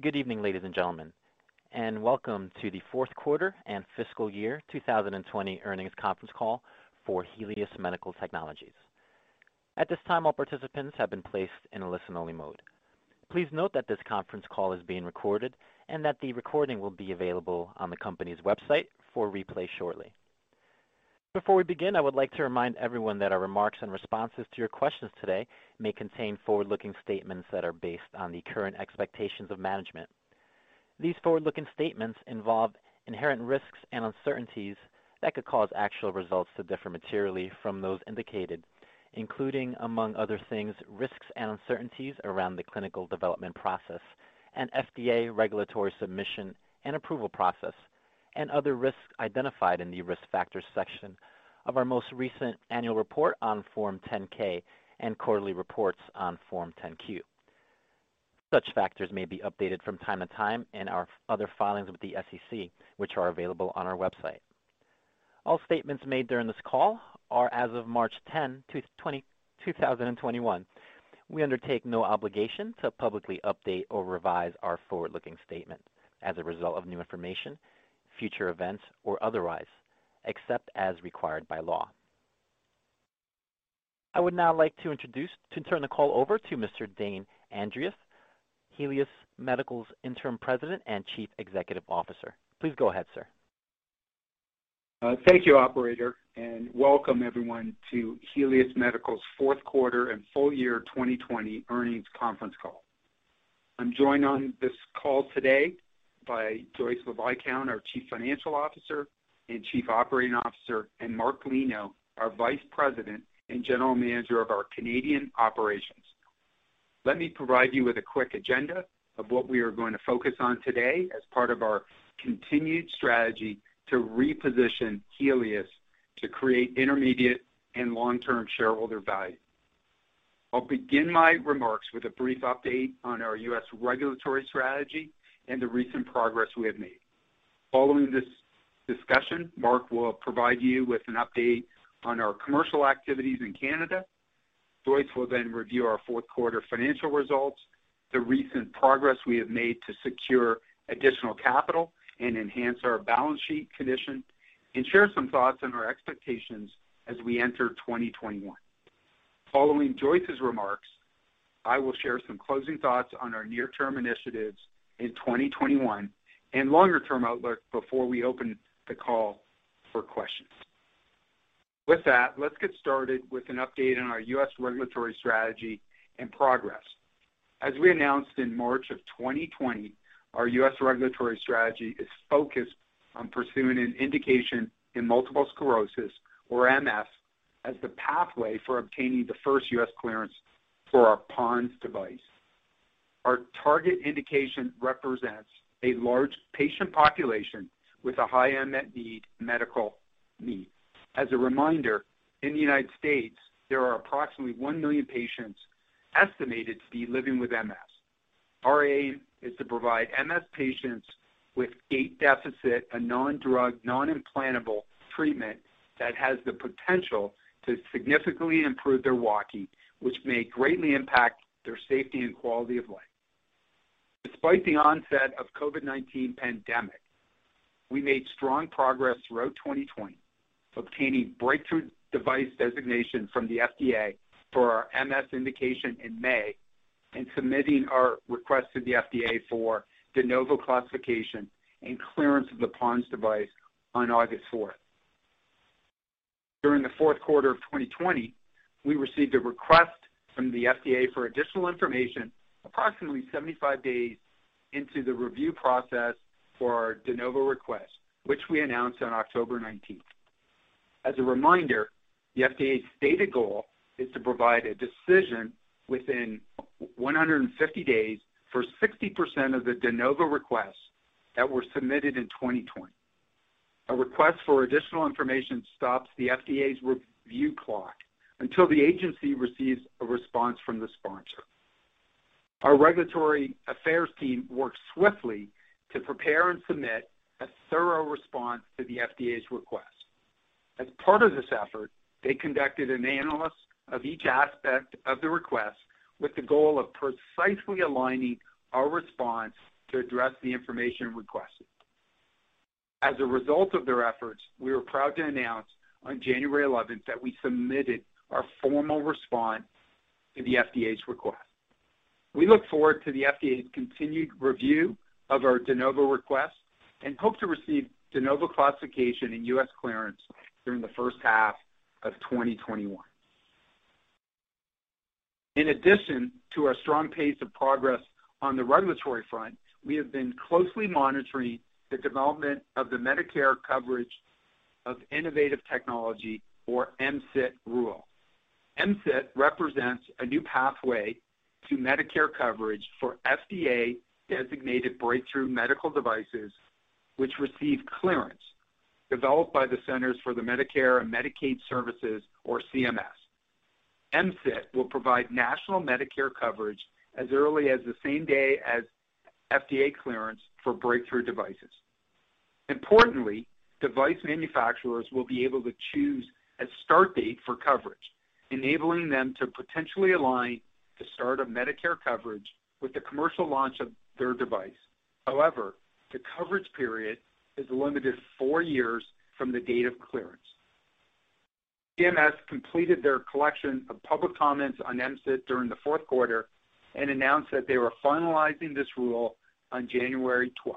Good evening, ladies and gentlemen, and welcome to the fourth quarter and fiscal year 2020 earnings conference call for Helius Medical Technologies. At this time, all participants have been placed in a listen-only mode. Please note that this conference call is being recorded and that the recording will be available on the company's website for replay shortly. Before we begin, I would like to remind everyone that our remarks and responses to your questions today may contain forward-looking statements that are based on the current expectations of management. These forward-looking statements involve inherent risks and uncertainties that could cause actual results to differ materially from those indicated, including, among other things, risks and uncertainties around the clinical development process and FDA regulatory submission and approval process, and other risks identified in the Risk Factors section of our most recent annual report on Form 10-K and quarterly reports on Form 10-Q. Such factors may be updated from time to time in our other filings with the SEC, which are available on our website. All statements made during this call are as of March 10, 2021. We undertake no obligation to publicly update or revise our forward-looking statement as a result of new information, future events, or otherwise, except as required by law. I would now like to introduce to turn the call over to Mr. Dane Andreeff, Helius Medical's Interim President and Chief Executive Officer. Please go ahead, sir. Uh, thank you, operator, and welcome everyone to Helius Medical's fourth quarter and full year 2020 earnings conference call. I'm joined on this call today by Joyce LaViscount, our Chief Financial Officer and Chief Operating Officer, and Mark Lino, our Vice President and General Manager of our Canadian operations. Let me provide you with a quick agenda of what we are going to focus on today as part of our continued strategy to reposition Helius to create intermediate and long-term shareholder value. I'll begin my remarks with a brief update on our U.S. regulatory strategy and the recent progress we have made. Following this discussion, Mark will provide you with an update on our commercial activities in Canada. Joyce will then review our fourth quarter financial results, the recent progress we have made to secure additional capital and enhance our balance sheet condition, and share some thoughts on our expectations as we enter 2021. Following Joyce's remarks, I will share some closing thoughts on our near-term initiatives in 2021 and longer-term outlook before we open the call for questions. With that, let's get started with an update on our U.S. regulatory strategy and progress. As we announced in March of 2020, our U.S. regulatory strategy is focused on pursuing an indication in multiple sclerosis, or MS, as the pathway for obtaining the first U.S. clearance for our PoNS device. Our target indication represents a large patient population with a high unmet need, medical need. As a reminder, in the United States, there are approximately 1 million patients estimated to be living with MS. Our aim is to provide MS patients with gait deficit, a non-drug, non-implantable treatment that has the potential to significantly improve their walking, which may greatly impact their safety and quality of life. Despite the onset of COVID-19 pandemic, we made strong progress throughout 2020, obtaining breakthrough device designation from the FDA for our MS indication in May and submitting our request to the FDA for De Novo classification and clearance of the PoNS device on August 4th. During the fourth quarter of 2020, we received a request from the FDA for additional information approximately 75 days into the review process for our De Novo request, which we announced on October 19th. As a reminder, the FDA's stated goal is to provide a decision within 150 days for 60% of the de novo requests that were submitted in 2020. A request for additional information stops the FDA's review clock until the agency receives a response from the sponsor. Our regulatory affairs team worked swiftly to prepare and submit a thorough response to the FDA's request. As part of this effort, they conducted an analysis of each aspect of the request with the goal of precisely aligning our response to address the information requested. As a result of their efforts, we were proud to announce on January 11th that we submitted our formal response to the FDA's request. We look forward to the FDA's continued review of our de novo request and hope to receive de novo classification and U.S. clearance during the first half of 2021. In addition to our strong pace of progress on the regulatory front, we have been closely monitoring the development of the Medicare coverage of innovative technology, or MCIT rule. MCIT represents a new pathway to Medicare coverage for FDA-designated breakthrough medical devices which receive clearance developed by the Centers for the Medicare and Medicaid Services, or CMS. MCIT will provide national Medicare coverage as early as the same day as FDA clearance for breakthrough devices. Importantly, device manufacturers will be able to choose a start date for coverage, enabling them to potentially align the start Medicare coverage with the commercial launch of their device. However, the coverage period is limited four years from the date of clearance. CMS completed their collection of public comments on MCIT during the fourth quarter and announced that they were finalizing this rule on January 12th.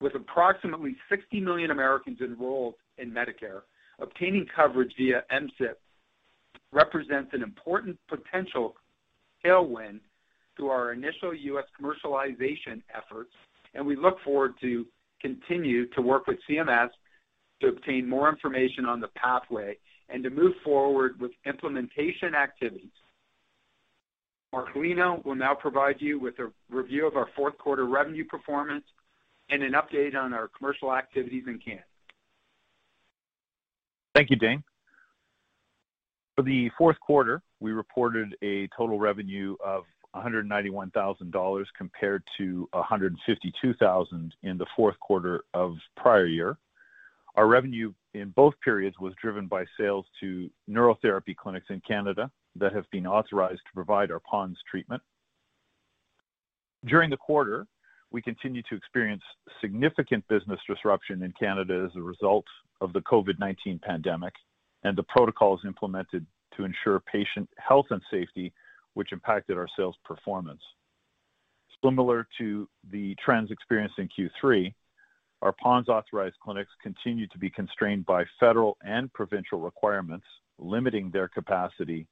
With approximately 60 million Americans enrolled in Medicare, obtaining coverage via MCIT represents an important potential tailwind to our initial U.S. commercialization efforts, and we look forward to continue to work with CMS to obtain more information on the pathway and to move forward with implementation activities. Marcelino will now provide you with a review of our fourth quarter revenue performance and an update on our commercial activities in Canada. Thank you, Dane. For the fourth quarter, we reported a total revenue of $191,000 compared to $152,000 in the fourth quarter of prior year. Our revenue in both periods was driven by sales to neurotherapy clinics in Canada that have been authorized to provide our PoNS treatment. During the quarter, we continued to experience significant business disruption in Canada as a result of the COVID-19 pandemic and the protocols implemented to ensure patient health and safety, which impacted our sales performance. Similar to the trends experienced in Q3, our PoNS authorized clinics continued to be constrained by federal and provincial requirements, limiting their capacity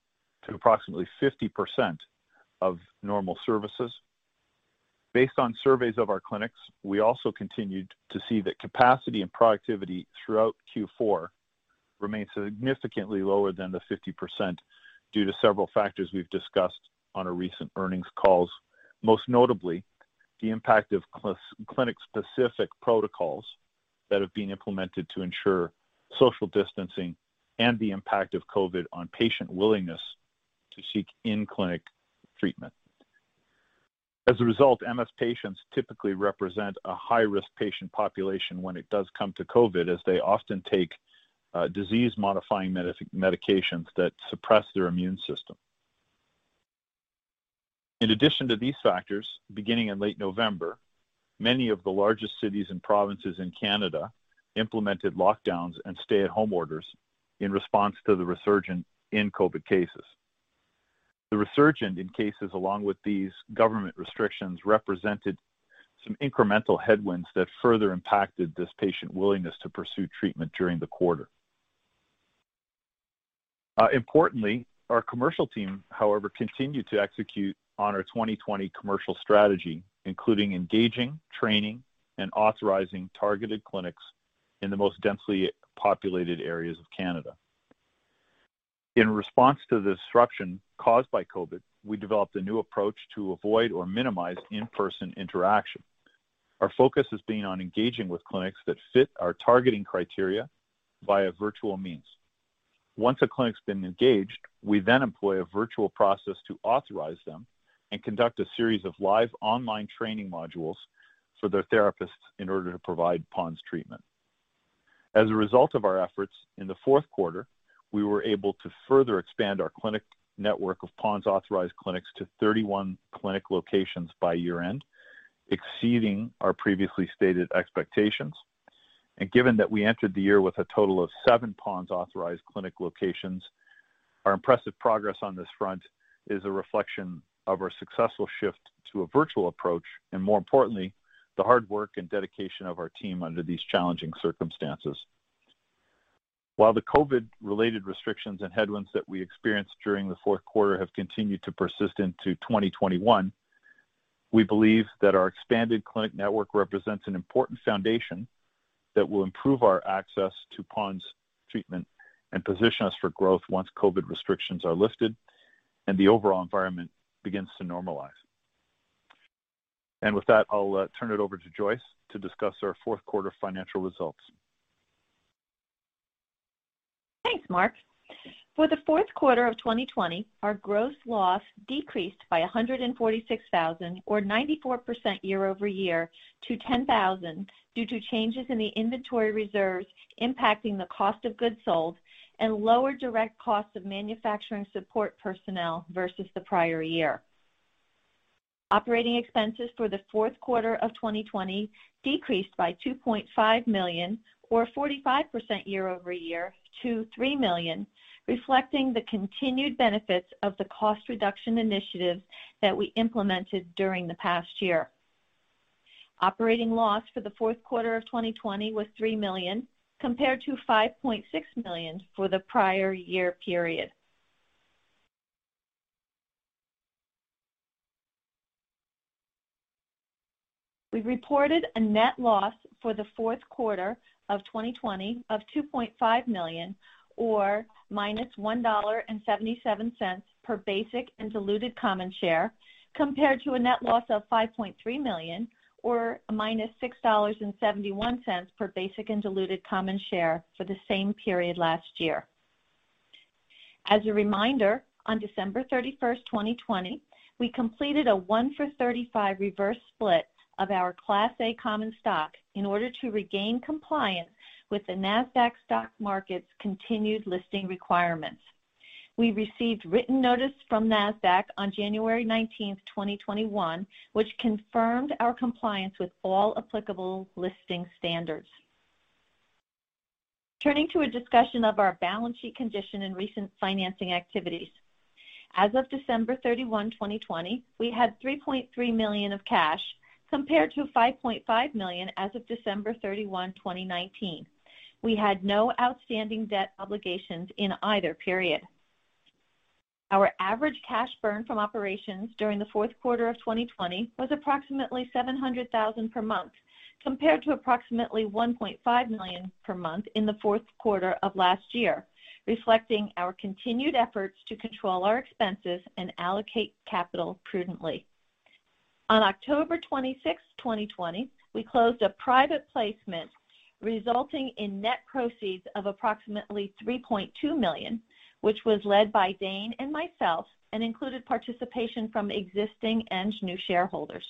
to approximately 50% of normal services. Based on surveys of our clinics, we also continued to see that capacity and productivity throughout Q4 remained significantly lower than the 50% due to several factors we've discussed on our recent earnings calls, most notably the impact of clinic-specific protocols that have been implemented to ensure social distancing and the impact of COVID on patient willingness to seek in-clinic treatment. As a result, MS patients typically represent a high-risk patient population when it does come to COVID, as they often take Uh, disease-modifying medications that suppress their immune system. In addition to these factors, beginning in late November, many of the largest cities and provinces in Canada implemented lockdowns and stay-at-home orders in response to the resurgent in COVID cases. The resurgent in cases, along with these government restrictions, represented some incremental headwinds that further impacted this patient willingness to pursue treatment during the quarter. Uh, importantly, our commercial team, however, continued to execute on our 2020 commercial strategy, including engaging, training, and authorizing targeted clinics in the most densely populated areas of Canada. In response to the disruption caused by COVID, we developed a new approach to avoid or minimize in-person interaction. Our focus has been on engaging with clinics that fit our targeting criteria via virtual means. Once a clinic's been engaged, we then employ a virtual process to authorize them and conduct a series of live online training modules for their therapists in order to provide PoNS treatment. As a result of our efforts in the fourth quarter, we were able to further expand our clinic network of PoNS authorized clinics to 31 clinic locations by year-end, exceeding our previously stated expectations. And given that we entered the year with a total of seven PoNS authorized clinic locations, our impressive progress on this front is a reflection of our successful shift to a virtual approach, and more importantly, the hard work and dedication of our team under these challenging circumstances. While the COVID-related restrictions and headwinds that we experienced during the fourth quarter have continued to persist into 2021, we believe that our expanded clinic network represents an important foundation that will improve our access to PoNS treatment and position us for growth once COVID restrictions are lifted and the overall environment begins to normalize. And With that, I'll uh, turn it over to Joyce to discuss our fourth quarter financial results. Thanks, Mark. For the fourth quarter of 2020, our gross loss decreased by 146,000 or 94% year-over-year to 10,000 due to changes in the inventory reserves impacting the cost of goods sold and lower direct costs of manufacturing support personnel versus the prior year. Operating expenses for the fourth quarter of 2020 decreased by 2.5 million or 45% year-over-year 3 million, reflecting the continued benefits of the cost reduction initiatives that we implemented during the past year. Operating loss for the fourth quarter of 2020 was 3 million, compared to 5.6 million for the prior year period. We reported a net loss for the fourth quarter of 2020 of 2.5 million or -$1.77 per basic and diluted common share, compared to a net loss of 5.3 million or -$6.71 per basic and diluted common share for the same period last year. As a reminder, on December 31st, 2020, we completed a 1-for-35 reverse split of our Class A common stock in order to regain compliance with the Nasdaq Stock Market's continued listing requirements. We received written notice from Nasdaq on January 19, 2021, which confirmed our compliance with all applicable listing standards. Turning to a discussion of our balance sheet condition and recent financing activities. As of December 31, 2020, we had 3.3 million of cash compared to 5.5 million as of December 31, 2019. We had no outstanding debt obligations in either period. Our average cash burn from operations during the fourth quarter of 2020 was approximately 700,000 per month, compared to approximately 1.5 million per month in the fourth quarter of last year, reflecting our continued efforts to control our expenses and allocate capital prudently. On October 26, 2020, we closed a private placement resulting in net proceeds of approximately 3.2 million, which was led by Dane and myself and included participation from existing and new shareholders.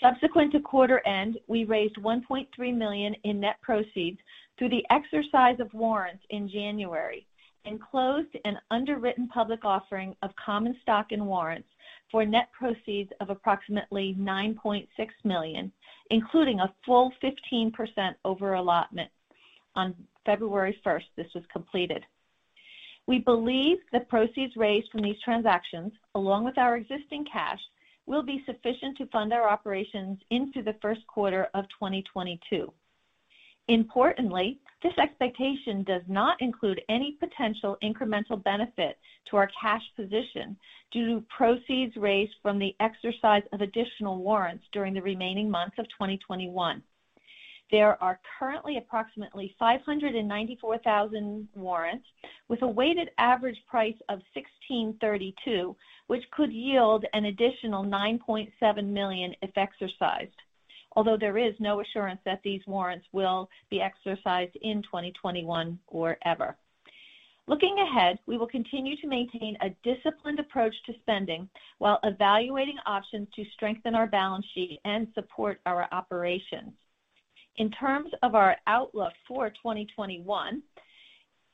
Subsequent to quarter end, we raised 1.3 million in net proceeds through the exercise of warrants in January and closed an underwritten public offering of common stock and warrants for net proceeds of approximately 9.6 million, including a full 15% over-allotment. On February 1st, this was completed. We believe the proceeds raised from these transactions, along with our existing cash, will be sufficient to fund our operations into the first quarter of 2022. Importantly, this expectation does not include any potential incremental benefit to our cash position due to proceeds raised from the exercise of additional warrants during the remaining months of 2021. There are currently approximately 594,000 warrants with a weighted average price of $16.32, which could yield an additional 9.7 million if exercised. Although there is no assurance that these warrants will be exercised in 2021 or ever. Looking ahead, we will continue to maintain a disciplined approach to spending while evaluating options to strengthen our balance sheet and support our operations. In terms of our outlook for 2021,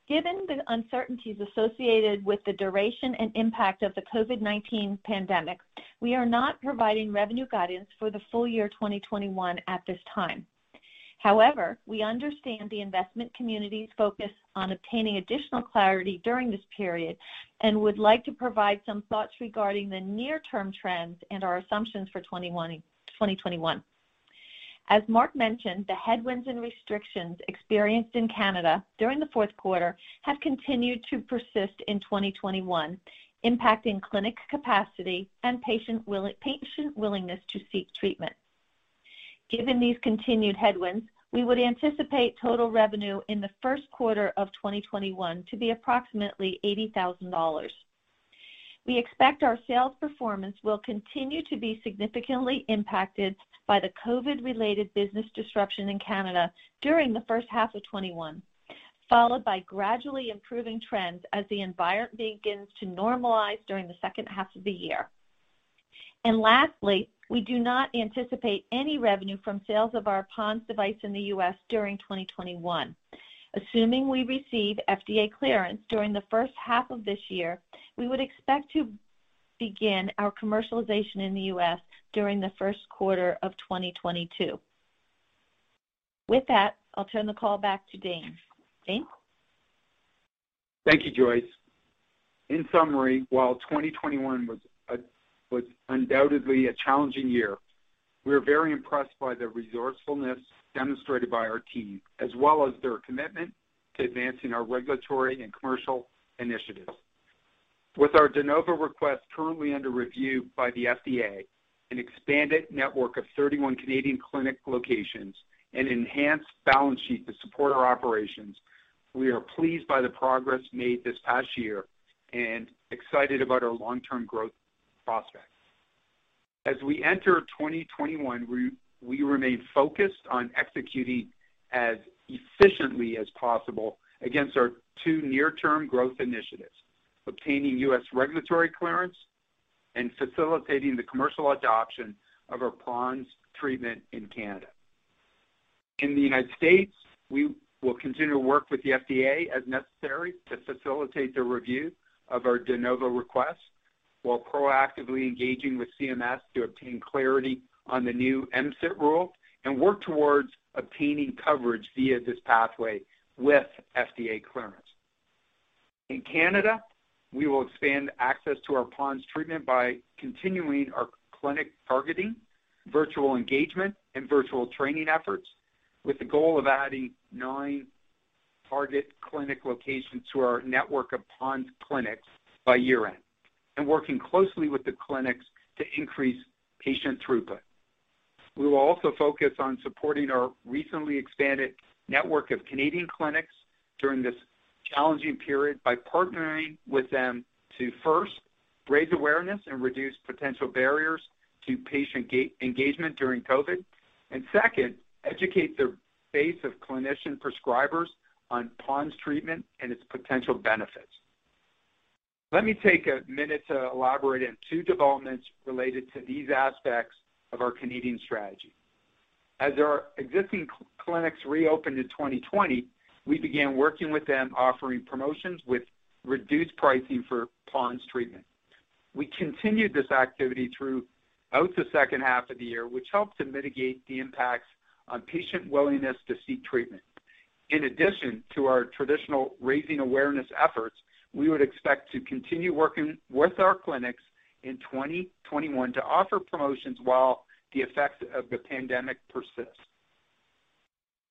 given the uncertainties associated with the duration and impact of the COVID-19 pandemic, we are not providing revenue guidance for the full year 2021 at this time. However, we understand the investment community's focus on obtaining additional clarity during this period and would like to provide some thoughts regarding the near-term trends and our assumptions for 2021. As Mark mentioned, the headwinds and restrictions experienced in Canada during the fourth quarter have continued to persist in 2021, impacting clinic capacity and patient willingness to seek treatment. Given these continued headwinds, we would anticipate total revenue in the first quarter of 2021 to be approximately $80,000. We expect our sales performance will continue to be significantly impacted by the COVID-related business disruption in Canada during the first half of 2021, followed by gradually improving trends as the environment begins to normalize during the second half of the year. And lastly, we do not anticipate any revenue from sales of our PoNS device in the U.S. during 2021. Assuming we receive FDA clearance during the first half of this year, we would expect to begin our commercialization in the U.S. during the first quarter of 2022. With that, I'll turn the call back to Dane. Dane? Thank you, Joyce. In summary, while 2021 was undoubtedly a challenging year, we are very impressed by the resourcefulness demonstrated by our team, as well as their commitment to advancing our regulatory and commercial initiatives. With our De Novo request currently under review by the FDA, an expanded network of 31 Canadian clinic locations, and enhanced balance sheet to support our operations, we are pleased by the progress made this past year and excited about our long-term growth prospects. As we enter 2021, we remain focused on executing as efficiently as possible against our two near-term growth initiatives, obtaining U.S. regulatory clearance and facilitating the commercial adoption of our PoNS treatment in Canada. In the United States, we will continue to work with the FDA as necessary to facilitate the review of our De Novo request while proactively engaging with CMS to obtain clarity on the new MCIT rule and work towards obtaining coverage via this pathway with FDA clearance. In Canada, we will expand access to our PoNS treatment by continuing our clinic targeting, virtual engagement, and virtual training efforts with the goal of adding nine target clinic locations to our network of PoNS clinics by year-end, and working closely with the clinics to increase patient throughput. We will also focus on supporting our recently expanded network of Canadian clinics during this challenging period by partnering with them to first, raise awareness and reduce potential barriers to patient engagement during COVID, and second, educate their base of clinician prescribers on PoNS treatment and its potential benefits. Let me take a minute to elaborate on two developments related to these aspects of our Canadian strategy. As our existing clinics reopened in 2020, we began working with them, offering promotions with reduced pricing for PoNS treatment. We continued this activity throughout the second half of the year, which helped to mitigate the impacts on patient willingness to seek treatment. In addition to our traditional raising awareness efforts, we would expect to continue working with our clinics in 2021 to offer promotions while the effects of the pandemic persist.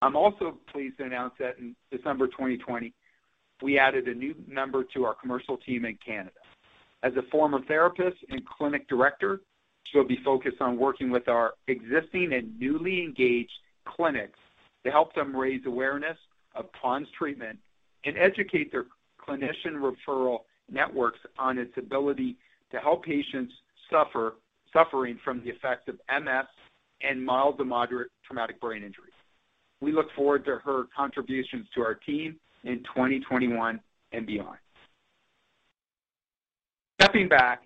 I'm also pleased to announce that in December 2020, we added a new member to our commercial team in Canada. As a former therapist and clinic director, she'll be focused on working with our existing and newly engaged clinics to help them raise awareness of PoNS treatment and educate their clinician referral networks on its ability to help patients suffering from the effects of MS and mild to moderate traumatic brain injury. We look forward to her contributions to our team in 2021 and beyond. Stepping back,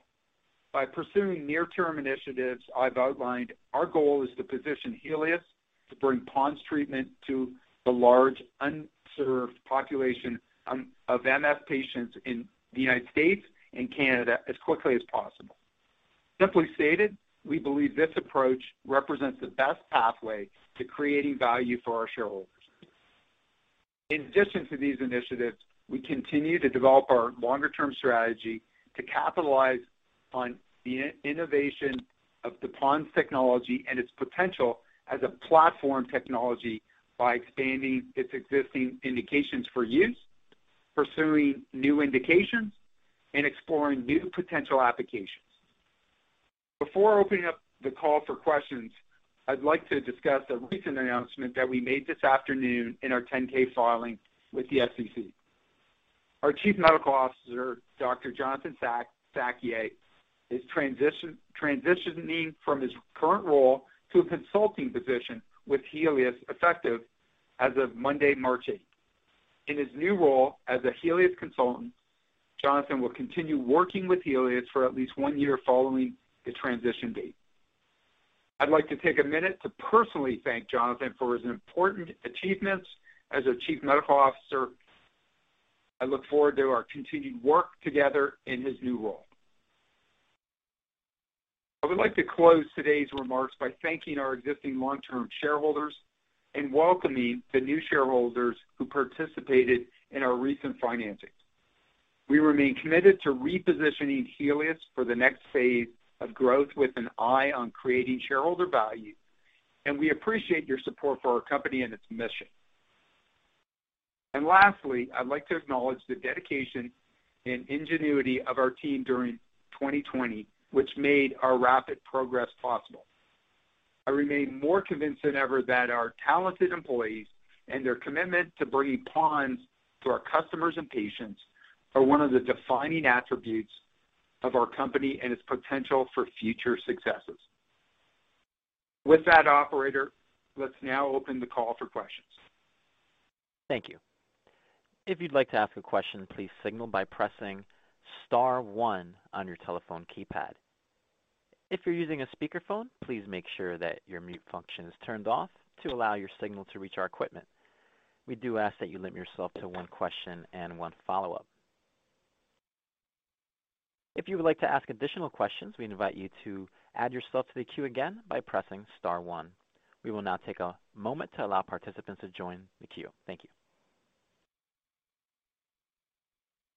by pursuing near-term initiatives I've outlined, our goal is to position Helius to bring PoNS treatment to the large unserved population Um, of MS patients in the United States and Canada as quickly as possible. Simply stated, we believe this approach represents the best pathway to creating value for our shareholders. In addition to these initiatives, we continue to develop our longer-term strategy to capitalize on the innovation of the PoNS technology and its potential as a platform technology by expanding its existing indications for use, pursuing new indications, and exploring new potential applications. Before opening up the call for questions, I'd like to discuss a recent announcement that we made this afternoon in our 10-K filing with the SEC. Our Chief Medical Officer, Dr. Jonathan Sackier, is transitioning from his current role to a consulting position with Helius, effective as of Monday, March 8th. In his new role as a Helius consultant, Jonathan will continue working with Helius for at least one year following the transition date. I'd like to take a minute to personally thank Jonathan for his important achievements as a Chief Medical Officer. I look forward to our continued work together in his new role. I would like to close today's remarks by thanking our existing long-term shareholders and welcoming the new shareholders who participated in our recent financings. We remain committed to repositioning Helius for the next phase of growth with an eye on creating shareholder value, and we appreciate your support for our company and its mission. And lastly, I'd like to acknowledge the dedication and ingenuity of our team during 2020, which made our rapid progress possible. I remain more convinced than ever that our talented employees and their commitment to bringing PoNS to our customers and patients are one of the defining attributes of our company and its potential for future successes. With that, operator, let's now open the call for questions. Thank you. If you'd like to ask a question, please signal by pressing star one on your telephone keypad. If you're using a speakerphone, please make sure that your mute function is turned off to allow your signal to reach our equipment. We do ask that you limit yourself to one question and one follow-up. If you would like to ask additional questions, we invite you to add yourself to the queue again by pressing star one. We will now take a moment to allow participants to join the queue. Thank you.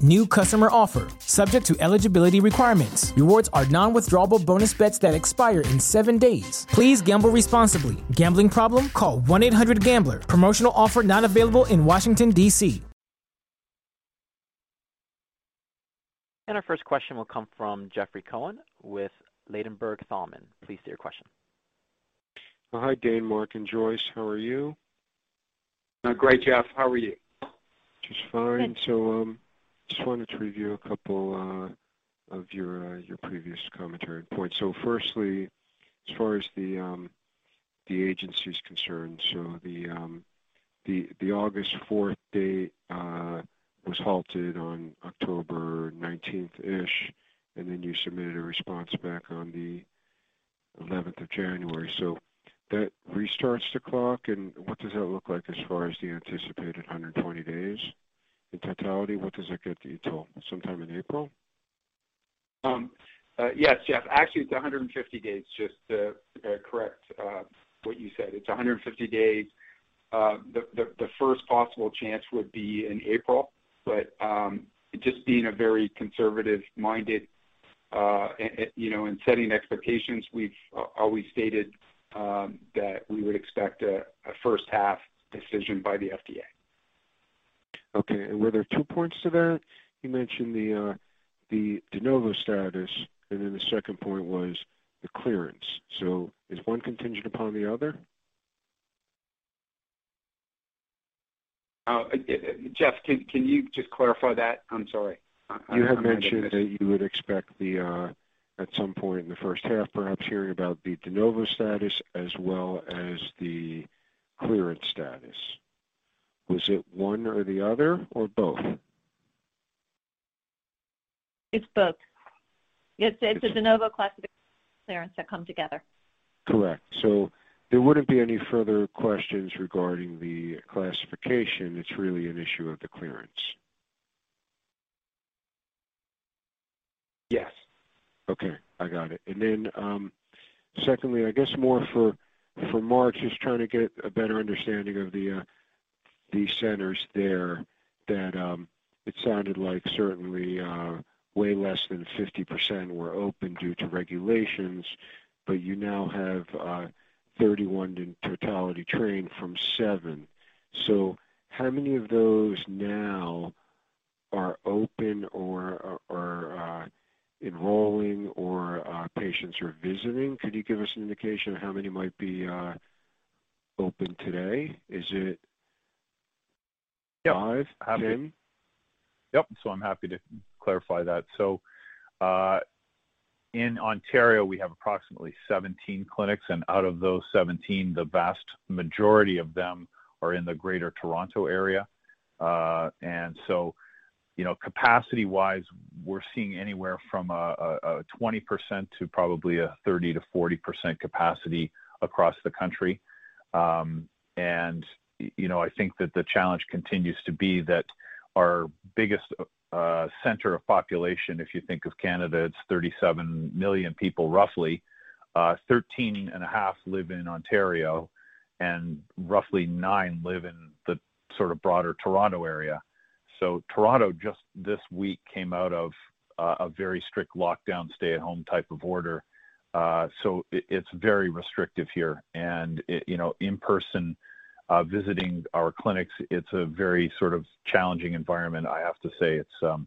New customer offer. Subject to eligibility requirements. Rewards are non withdrawable bonus bets that expire in seven days. Please gamble responsibly. Gambling problem? Call 1 800 Gambler. Promotional offer not available in Washington, D.C. And our first question will come from Jeffrey Cohen with Ladenburg Thalmann. Please state your question. Hi, Dane, Mark, and Joyce. How are you? Uh, great, Jeff. How are you? Just fine. So, um, just wanted to review a couple uh, of uh, your previous commentary and points. So firstly, as far as the um, agency is concerned, so the um, August 4th date uh, was halted on October 19th-ish, and then you submitted a response back on the 11th of January. So that restarts the clock, and what does that look like as far as the anticipated 120 days in totality? What does that get you till sometime in April? Um, uh, yes, Jeff. Actually, it's 150 days, just to uh, correct uh, what you said. It's 150 days. The first possible chance would be in April, but um, just being a very conservative-minded, you know, in setting expectations, we've always stated um, that we would expect a first half decision by the FDA. Okay. And were there two points to that? You mentioned uh, the De Novo status, and then the second point was the clearance. So is one contingent upon the other? Uh, uh, Jeff, can you just clarify that? I'm sorry. You had mentioned that you would expect at some point in the first half, perhaps hearing about the De Novo status as well as the clearance status. Was it one or the other or both? It's both. It's a De Novo classification clearance that come together. Correct. So there wouldn't be any further questions regarding the classification. It's really an issue of the clearance. Yes. Okay, I got it. And then, um, secondly, I guess more for Mark, just trying to get a better understanding of the centers there that um, it sounded like certainly uh, way less than 50% were open due to regulations, but you now have uh, 31 in totality trained from seven. So How many of those now are open or uh, are uh, enrolling or patients are visiting? Could you give us an indication of how many might be open today? Is it five, 10? Yep. So I'm happy to clarify that. So uh, in Ontario, we have approximately 17 clinics, and out of those 17, the vast majority of them are in the Greater Toronto Area. Uh, and so, you know, capacity-wise, we're seeing anywhere from a 20% to probably a 30 to 40% capacity across the country. You know, I think that the challenge continues to be that our biggest uh, center of population, if you think of Canada, it's 37 million people, roughly. Uh, 13 and a half live in Ontario, and roughly nine live in the sort of broader Toronto area. So Toronto just this week came out of uh, a very strict lockdown, stay-at-home type of order. Uh so it's very restrictive here. And you know, in-person Uh, visiting our clinics, it's a very sort of challenging environment, I have to say. It's um,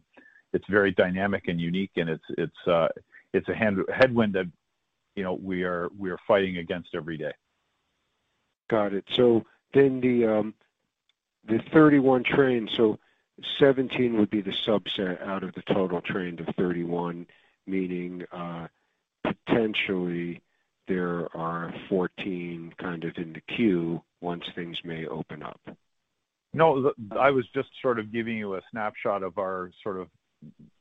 it's very dynamic and unique, and it's it's uh, it's a headwind that, you know, we are we are fighting against every day. Got it. So then the um, 31 trained, so 17 would be the subset out of the total trained of 31, meaning uh, potentially there are 14 kind of in the queue once things may open up. No, I was just sort of giving you a snapshot of our sort of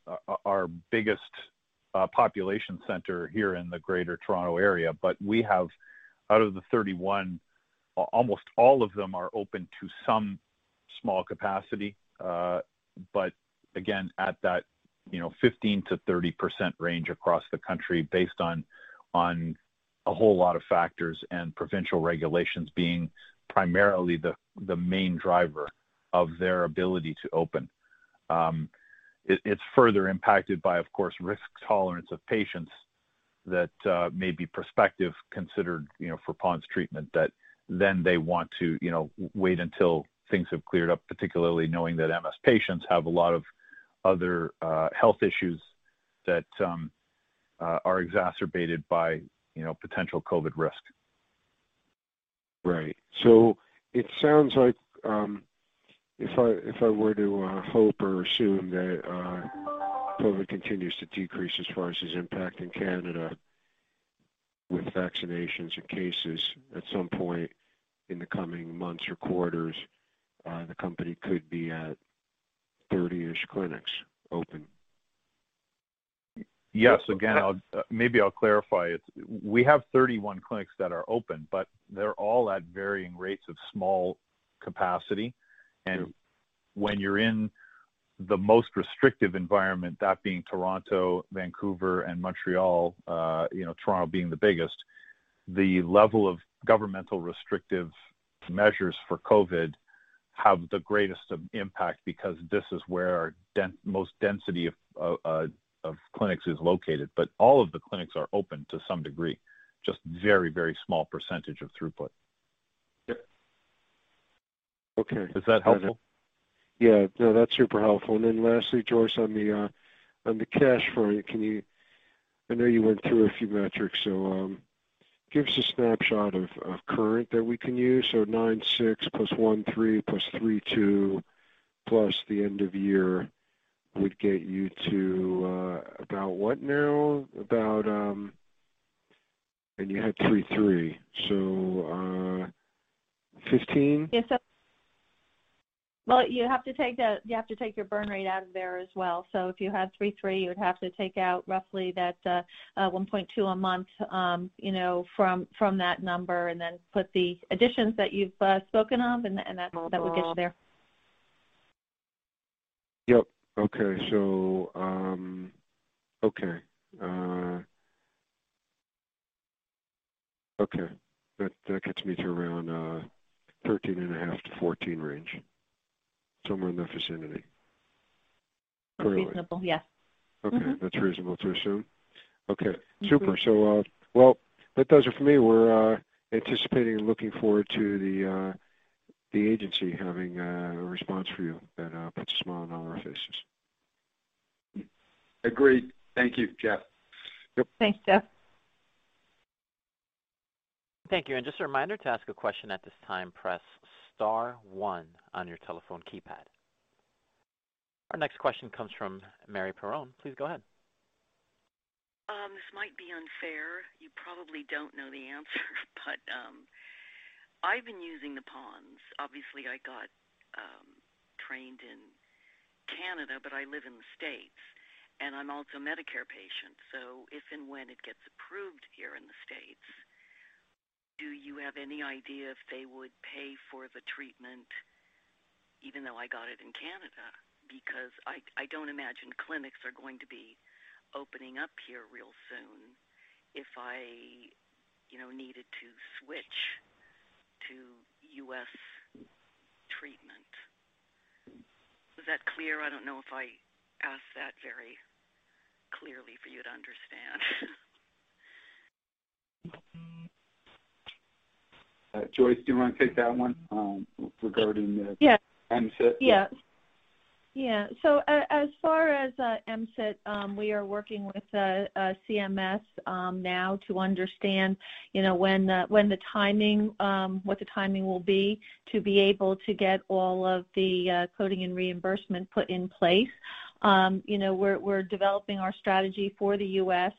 uh, uh, our biggest uh, population center here in the Greater Toronto Area. But we have, out of the 31, almost all of them are open to some small capacity. Uh, but again, at that, you know, 15%-30% range across the country based on a whole lot of factors and provincial regulations being primarily the the main driver of their ability to open. Um, it's further impacted by, of course, risk tolerance of patients that uh, may be prospective considered, you know, for PoNS treatment that then they want to, you know, wait until things have cleared up, particularly knowing that MS patients have a lot of other uh, health issues that um, uh, are exacerbated by, you know, potential COVID risk. Right. So it sounds like, um, if I if I were to uh, hope or assume that uh, COVID continues to decrease as far as its impact in Canada with vaccinations and cases at some point in the coming months or quarters, uh, the company could be at 30-ish clinics open. Yes. Again, uh, maybe I'll clarify it. We have 31 clinics that are open, but they're all at varying rates of small capacity. And when you're in the most restrictive environment, that being Toronto, Vancouver, and Montreal, uh, you know, Toronto being the biggest, the level of governmental restrictive measures for COVID have the greatest impact because this is where our most density of uh, uh, clinics is located. But all of the clinics are open to some degree, just very very small percentage of throughput. Yep. Okay. Is that helpful? Yeah. No, that's super helpful. And then lastly, Joyce, uh, on the cash front, can you I know you went through a few metrics, so um, give us a snapshot of current that we can use. 9.6 plus 1.3 plus 3.2 plus the end of year would get you to about what now? About um, and you had three three, so 15? Yes. Well, you have to take that. You have to take your burn rate out of there as well. So if you had three three, you would have to take out roughly that uh, 1.2 a month Um, you know, from from that number and then put the additions that you've uh, spoken of, and and that that would get you there. Yep. Okay. So um, okay, uh, okay, that that gets me to around thirteen and a half to fourteen range, somewhere in that vicinity. Reasonable, yes. Okay. That's reasonable to assume? Okay. Super. So uh well, that does it for me. We're anticipating and looking forward to the agency having a response for you that uh, puts a smile on all our faces. Agreed. Thank you, Jeff. Yep. Thanks, Jeff. Thank you. And Just a reminder, to ask a question at this time, press star one on your telephone keypad. Our next question comes from Mary Perron. Please go ahead. Um, this might be unfair. You probably don't know the answer, but um, I've been using the PoNS. Obviously, I got um, trained in Canada, but I live in the States, and I'm also a Medicare patient. So, if and when it gets approved here in the States, do you have any idea if they would pay for the treatment even though I got it in Canada? Because I I don't imagine clinics are going to be opening up here real soon if I you know, needed to switch to U.S. treatment. Was that clear? I don't know if I asked that very clearly for you to understand. Uh, Joyce, do you want to take that one um, regarding the- Yeah Yeah. As far as uh, MCIT, um, we are working with uh, uh, CMS um, now to understand you know, when the timing, um, what the timing will be to be able to get all of the coding and reimbursement put in place. You know, we're developing our strategy for the U.S.,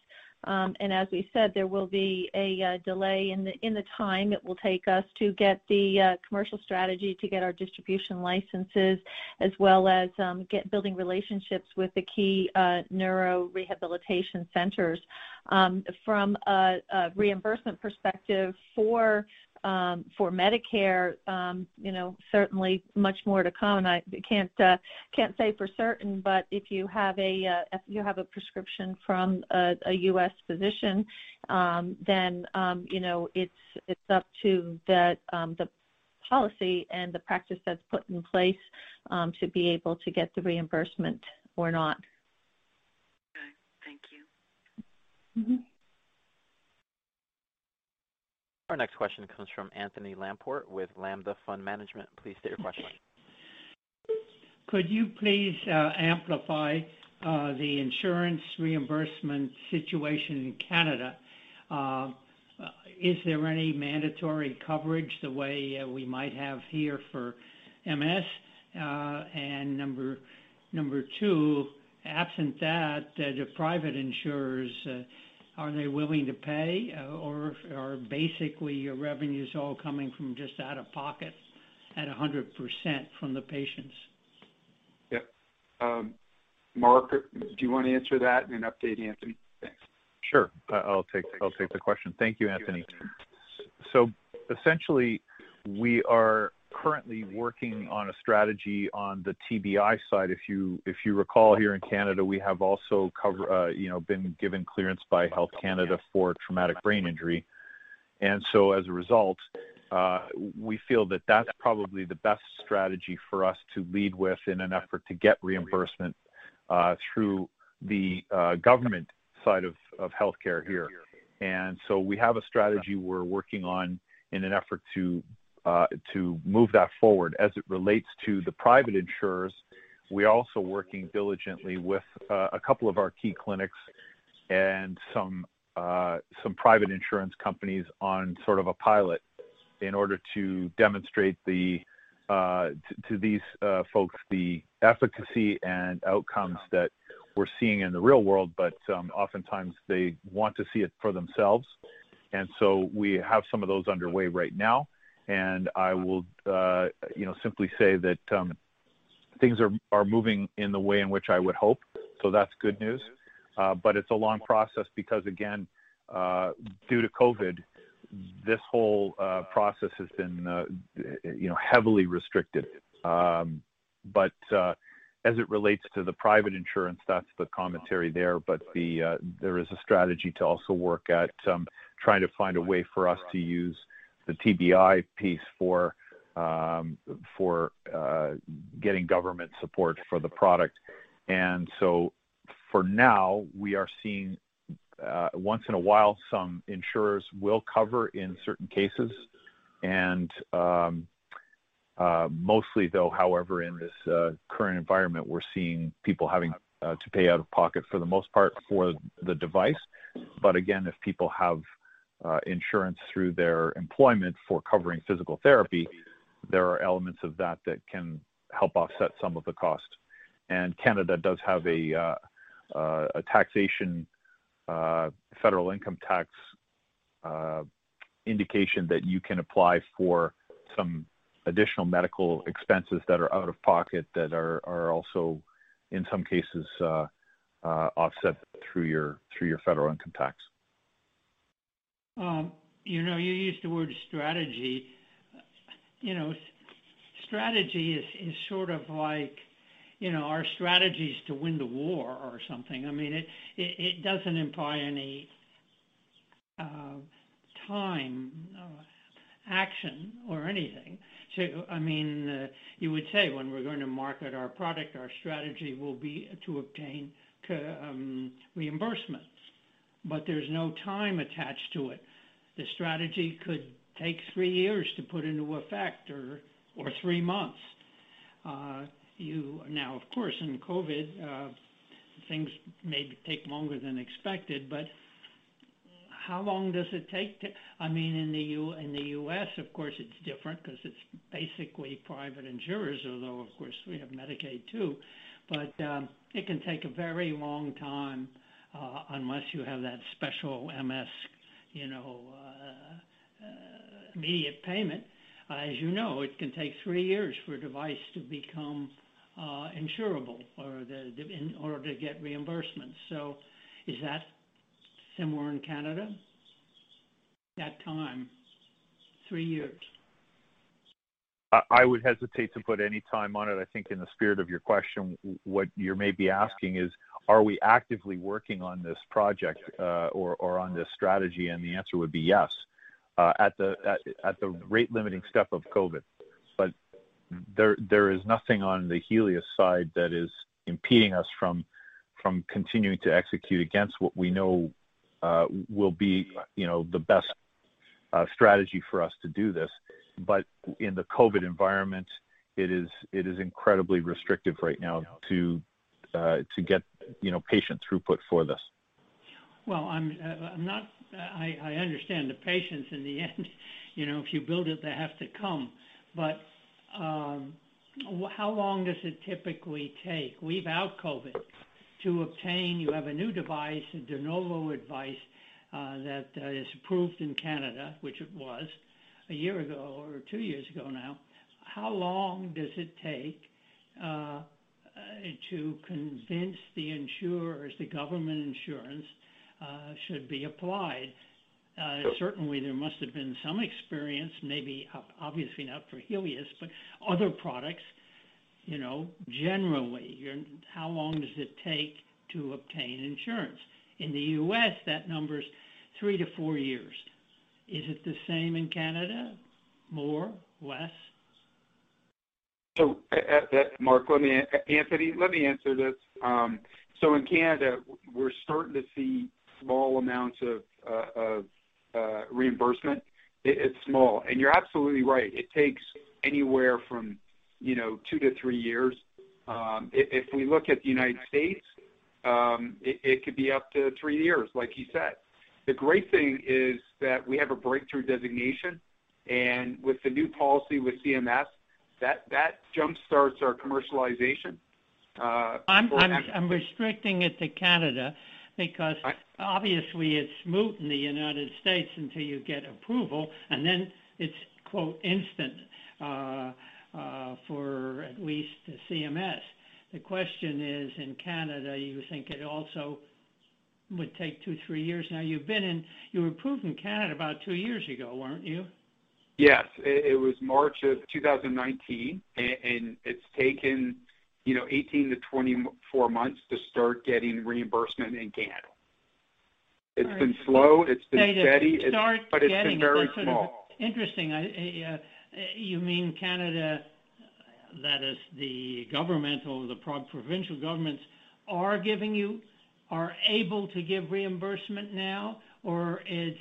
Um, as we said, there will be a uh, delay in the time it will take us to get the uh, commercial strategy to get our distribution licenses, as well as um, get building relationships with the key uh, neurorehabilitation centers. Um, from a reimbursement perspective for Um, Medicare, um, you know, certainly much more to come. I can't uh, can't say for certain, but if you have a uh, if you have a prescription from a U.S. physician, um, then um, you know it's it's up to the policy and the practice that's put in place to be able to get the reimbursement or not. Okay. Thank you. Mm-hmm. Our next question comes from Anthony Lamport with Lambda Fund Management. Please state your question. Could you please uh, amplify uh, the insurance reimbursement situation in Canada? Uh, is there any mandatory coverage the way we might have here for MS? Uh and number two, absent that, the private insurers, are they willing to pay, uh, or are basically your revenues all coming from just out of pocket at 100% from the patients? Yep. Um, Mark, do you want to answer that and update Anthony? Thanks. Sure. I'll take the question. Thank you, Anthony. So essentially, we are currently working on a strategy on the TBI side. If you if you recall, here in Canada, we have also cover uh, you know been given clearance by Health Canada for traumatic brain injury. And so as a result, uh, we feel that that's probably the best strategy for us to lead with in an effort to get reimbursement uh, through the government side of of healthcare here. And so we have a strategy we're working on in an effort to Uh, move that forward. As it relates to the private insurers, we are also working diligently with uh, a couple of our key clinics and uh, some private insurance companies on sort of a pilot in order to demonstrate to these folks the efficacy and outcomes that we're seeing in the real world, but um, oftentimes they want to see it for themselves. And so we have some of those underway right now. And I will uh, simply say that um, things are moving in the way in which I would hope. So that's good news. Uh, but it's a long process because, again, uh, due to COVID, this whole process has been heavily restricted. Um, but as it relates to the private insurance, that's the commentary there. But there is a strategy to also work at um, trying to find a way for us to use the TBI piece for um, uh, getting government support for the product. And so for now, we are seeing uh, once in a while, some insurers will cover in certain cases. And um, uh, mostly, though, however, in this current environment, we're seeing people having to pay out of pocket for the most part for the device. But again, if people have Uh, insurance through their employment for covering physical therapy, there are elements of that that can help offset some of the cost. And Canada does have a uh, uh, taxation federal income tax indication that you can apply for some additional medical expenses that are out of pocket that are also, in some cases, offset through your federal income tax. Um, you know, you used the word strategy. You know, strategy is is sort of like you know, our strategy is to win the war or something. I mean, it doesn't imply any uh, time uh, action or anything. So I mean, uh, you would say when we're going to market our product, our strategy will be to obtain um, reimbursement. But there's no time attached to it. The strategy could take three years to put into effect or three months. Uh, now, of course, in COVID, uh, things may take longer than expected. But how long does it take to, I mean, in the U.S., of course, it's different because it's basically private insurers, although, of course, we have Medicaid too. But um, it can take a very long time Uh, unless you have that special MS you know, uh, uh, immediate payment. As you know, it can take three years for a device to become insurable or in order to get reimbursement. So is that similar in Canada? That time, three years. I would hesitate to put any time on it. I think in the spirit of your question, what you're maybe asking is, are we actively working on this project uh, or on this strategy? And the answer would be yes uh, at the rate-limiting step of COVID. But there is nothing on the Helius side that is impeding us from continuing to execute against what we know uh, will be the best strategy for us to do this. But in the COVID environment, it is incredibly restrictive right now to get patient throughput for this. Well, I'm uh, not. I understand the patients in the end. You know, if you build it, they have to come. But um, how long does it typically take? We've had COVID to obtain. You have a new device, a De Novo device uh, that uh, is approved in Canada, which it was a year ago or two years ago now. How long does it take to convince the insurers, the government insurance, uh, should be applied. Uh, certainly, there must have been some experience, maybe obviously not for Helius, but other products. You know, generally, how long does it take to obtain insurance? In the U.S., that number's three to four years. Is it the same in Canada? More, less? So, uh, uh, Mark, let me, Anthony, let me answer this. Um, so in Canada, we're starting to see small amounts of, uh, of uh, reimbursement. It, it's small, and you're absolutely right. It takes anywhere from you know two to three years. Um, if, we look at the United States, um, it could be up to three years, like you said. The great thing is that we have a breakthrough designation, and with the new policy with CMS, that that jumpstarts our commercialization. Uh, I'm, I'm, I'm restricting it to Canada because I, obviously it's moot in the United States until you get approval, and then it's quote instant uh, uh, for at least the CMS. The question is, in Canada, you think it also would take two, three years. Now you've been in, you were approved in Canada about two years ago, weren't you? Yes, it, it was March of 2019, and, and it's taken you know, 18 to 24 months to start getting reimbursement in Canada. It's been slow, it's been steady, it's, but it's been very small. Interesting. I, uh, you mean Canada, that is the government or the provincial governments are giving you, are able to give reimbursement now, or it's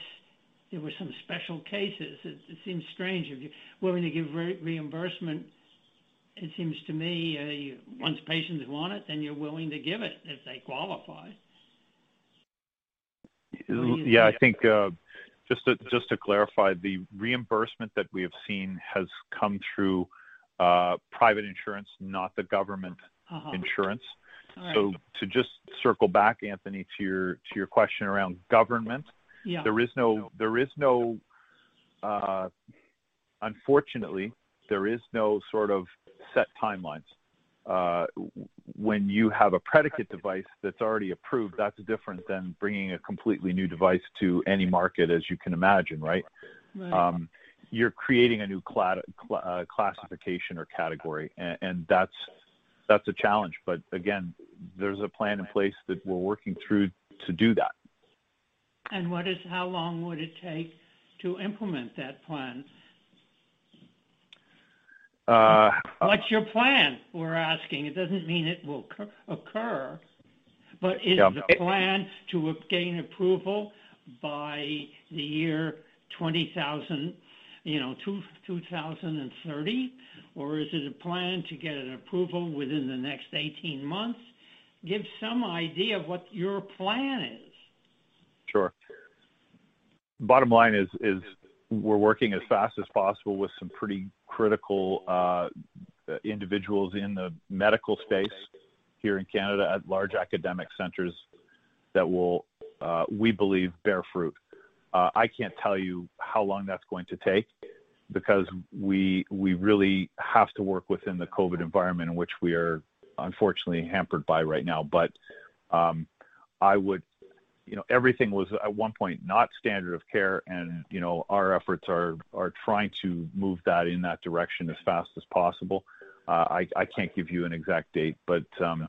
there were some special cases. It, it seems strange if you're willing to give re- reimbursement it seems to me, uh, you, once patients want it, then you're willing to give it if they qualify. Yeah, I think uh, just to just to clarify, the reimbursement that we have seen has come through uh, private insurance, not the government uh-huh. insurance. Right. So to just circle back, Anthony, to your to your question around government, yeah. there is no there is no uh, unfortunately there is no sort of set timelines. Uh, when you have a predicate device that's already approved, that's different than bringing a completely new device to any market, as you can imagine, right? right. Um, you're creating a new cl- cl- uh, classification or category, and, and that's that's a challenge. But again, there's a plan in place that we're working through to do that. And what is how long would it take to implement that plan? Uh, What's your plan? We're asking. It doesn't mean it will occur, but is yeah. the plan to obtain approval by the year 20,000, you know, two, 2030? Or is it a plan to get an approval within the next 18 months? Give some idea of what your plan is. Bottom line is is we're working as fast as possible with some pretty critical uh, individuals in the medical space here in Canada at large academic centers that will, uh, we believe, bear fruit. Uh, I can't tell you how long that's going to take because we we really have to work within the COVID environment in which we are unfortunately hampered by right now. But um, I would you know everything was at one point not standard of care and you know our efforts are are trying to move that in that direction as fast as possible. Uh, I, I can't give you an exact date but um,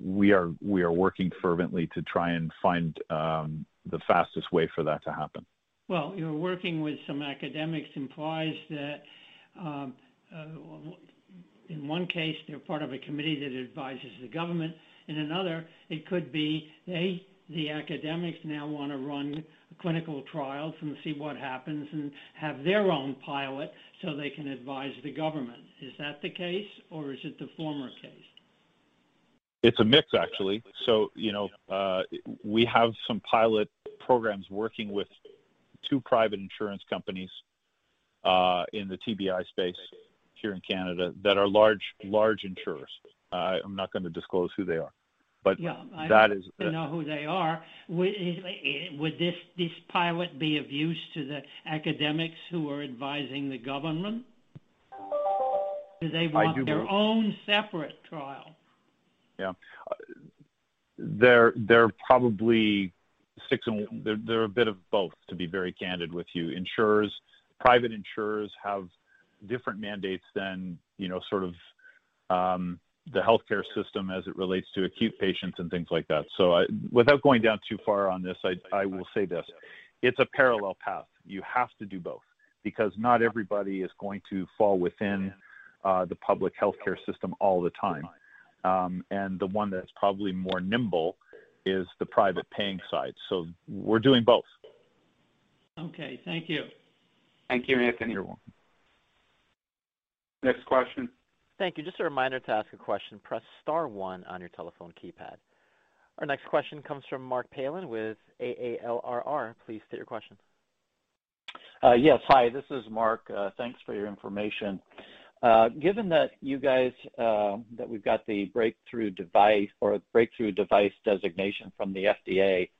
we are we are working fervently to try and find um, the fastest way for that to happen. Well you're working with some academics implies that um, uh, in one case they're part of a committee that advises the government. In another it could be they the academics now want to run clinical trials and see what happens and have their own pilot so they can advise the government. Is that the case, or is it the former case? It's a mix, actually. So, you know, uh, we have some pilot programs working with two private insurance companies uh, in the TBI space here in Canada that are large, large insurers. Uh, I'm not going to disclose who they are. But yeah, I that is to know who they are. Would, would this this pilot be of use to the academics who are advising the government? Do they want do their believe. own separate trial? Yeah, uh, they're they're probably six and they're, they're a bit of both. To be very candid with you, insurers, private insurers have different mandates than you know sort of um, the healthcare system as it relates to acute patients and things like that. So, I, without going down too far on this, I, I will say this: it's a parallel path. You have to do both because not everybody is going to fall within uh, the public healthcare system all the time. Um, and the one that's probably more nimble is the private paying side. So we're doing both. Okay, thank you. Thank you, Anthony. You're welcome. Next question. Thank you. Just a reminder to ask a question, press star one on your telephone keypad. Our next question comes from Mark Palin with AALRR. Please state your question. Uh, yes. Hi, this is Mark. Uh, thanks for your information. Uh, given that you guys, that we've got the breakthrough device or breakthrough device designation from the FDA,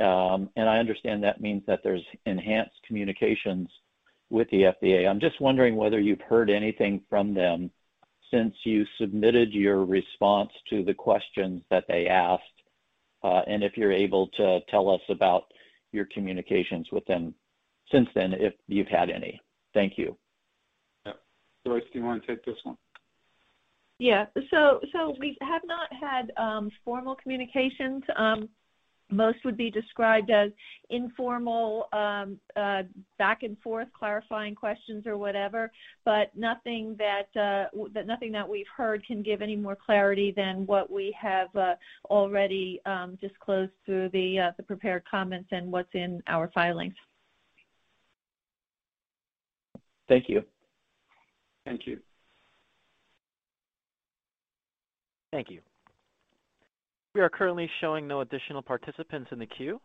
um, and I understand that means that there's enhanced communications with the FDA. I'm just wondering whether you've heard anything from them since you submitted your response to the questions that they asked, uh, and if you're able to tell us about your communications with them since then, if you've had any. Thank you. Yeah. Joyce, do you want to take this one? Yeah. So so we have not had um, formal communications. Um, most would be described as informal um, uh, back and forth clarifying questions or whatever but nothing that uh, that nothing that we've heard can give any more clarity than what we have uh, already um, disclosed through the uh, the prepared comments and what's in our filings. Thank you. Thank you. Thank you we are currently showing no additional participants in the queue.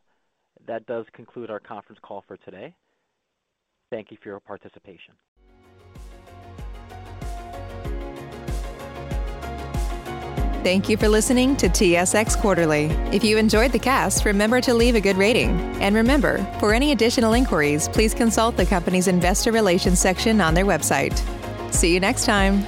That does conclude our conference call for today. Thank you for your participation. Thank you for listening to TSX Quarterly. If you enjoyed the cast, remember to leave a good rating. And remember, for any additional inquiries, please consult the company's investor relations section on their website. See you next time.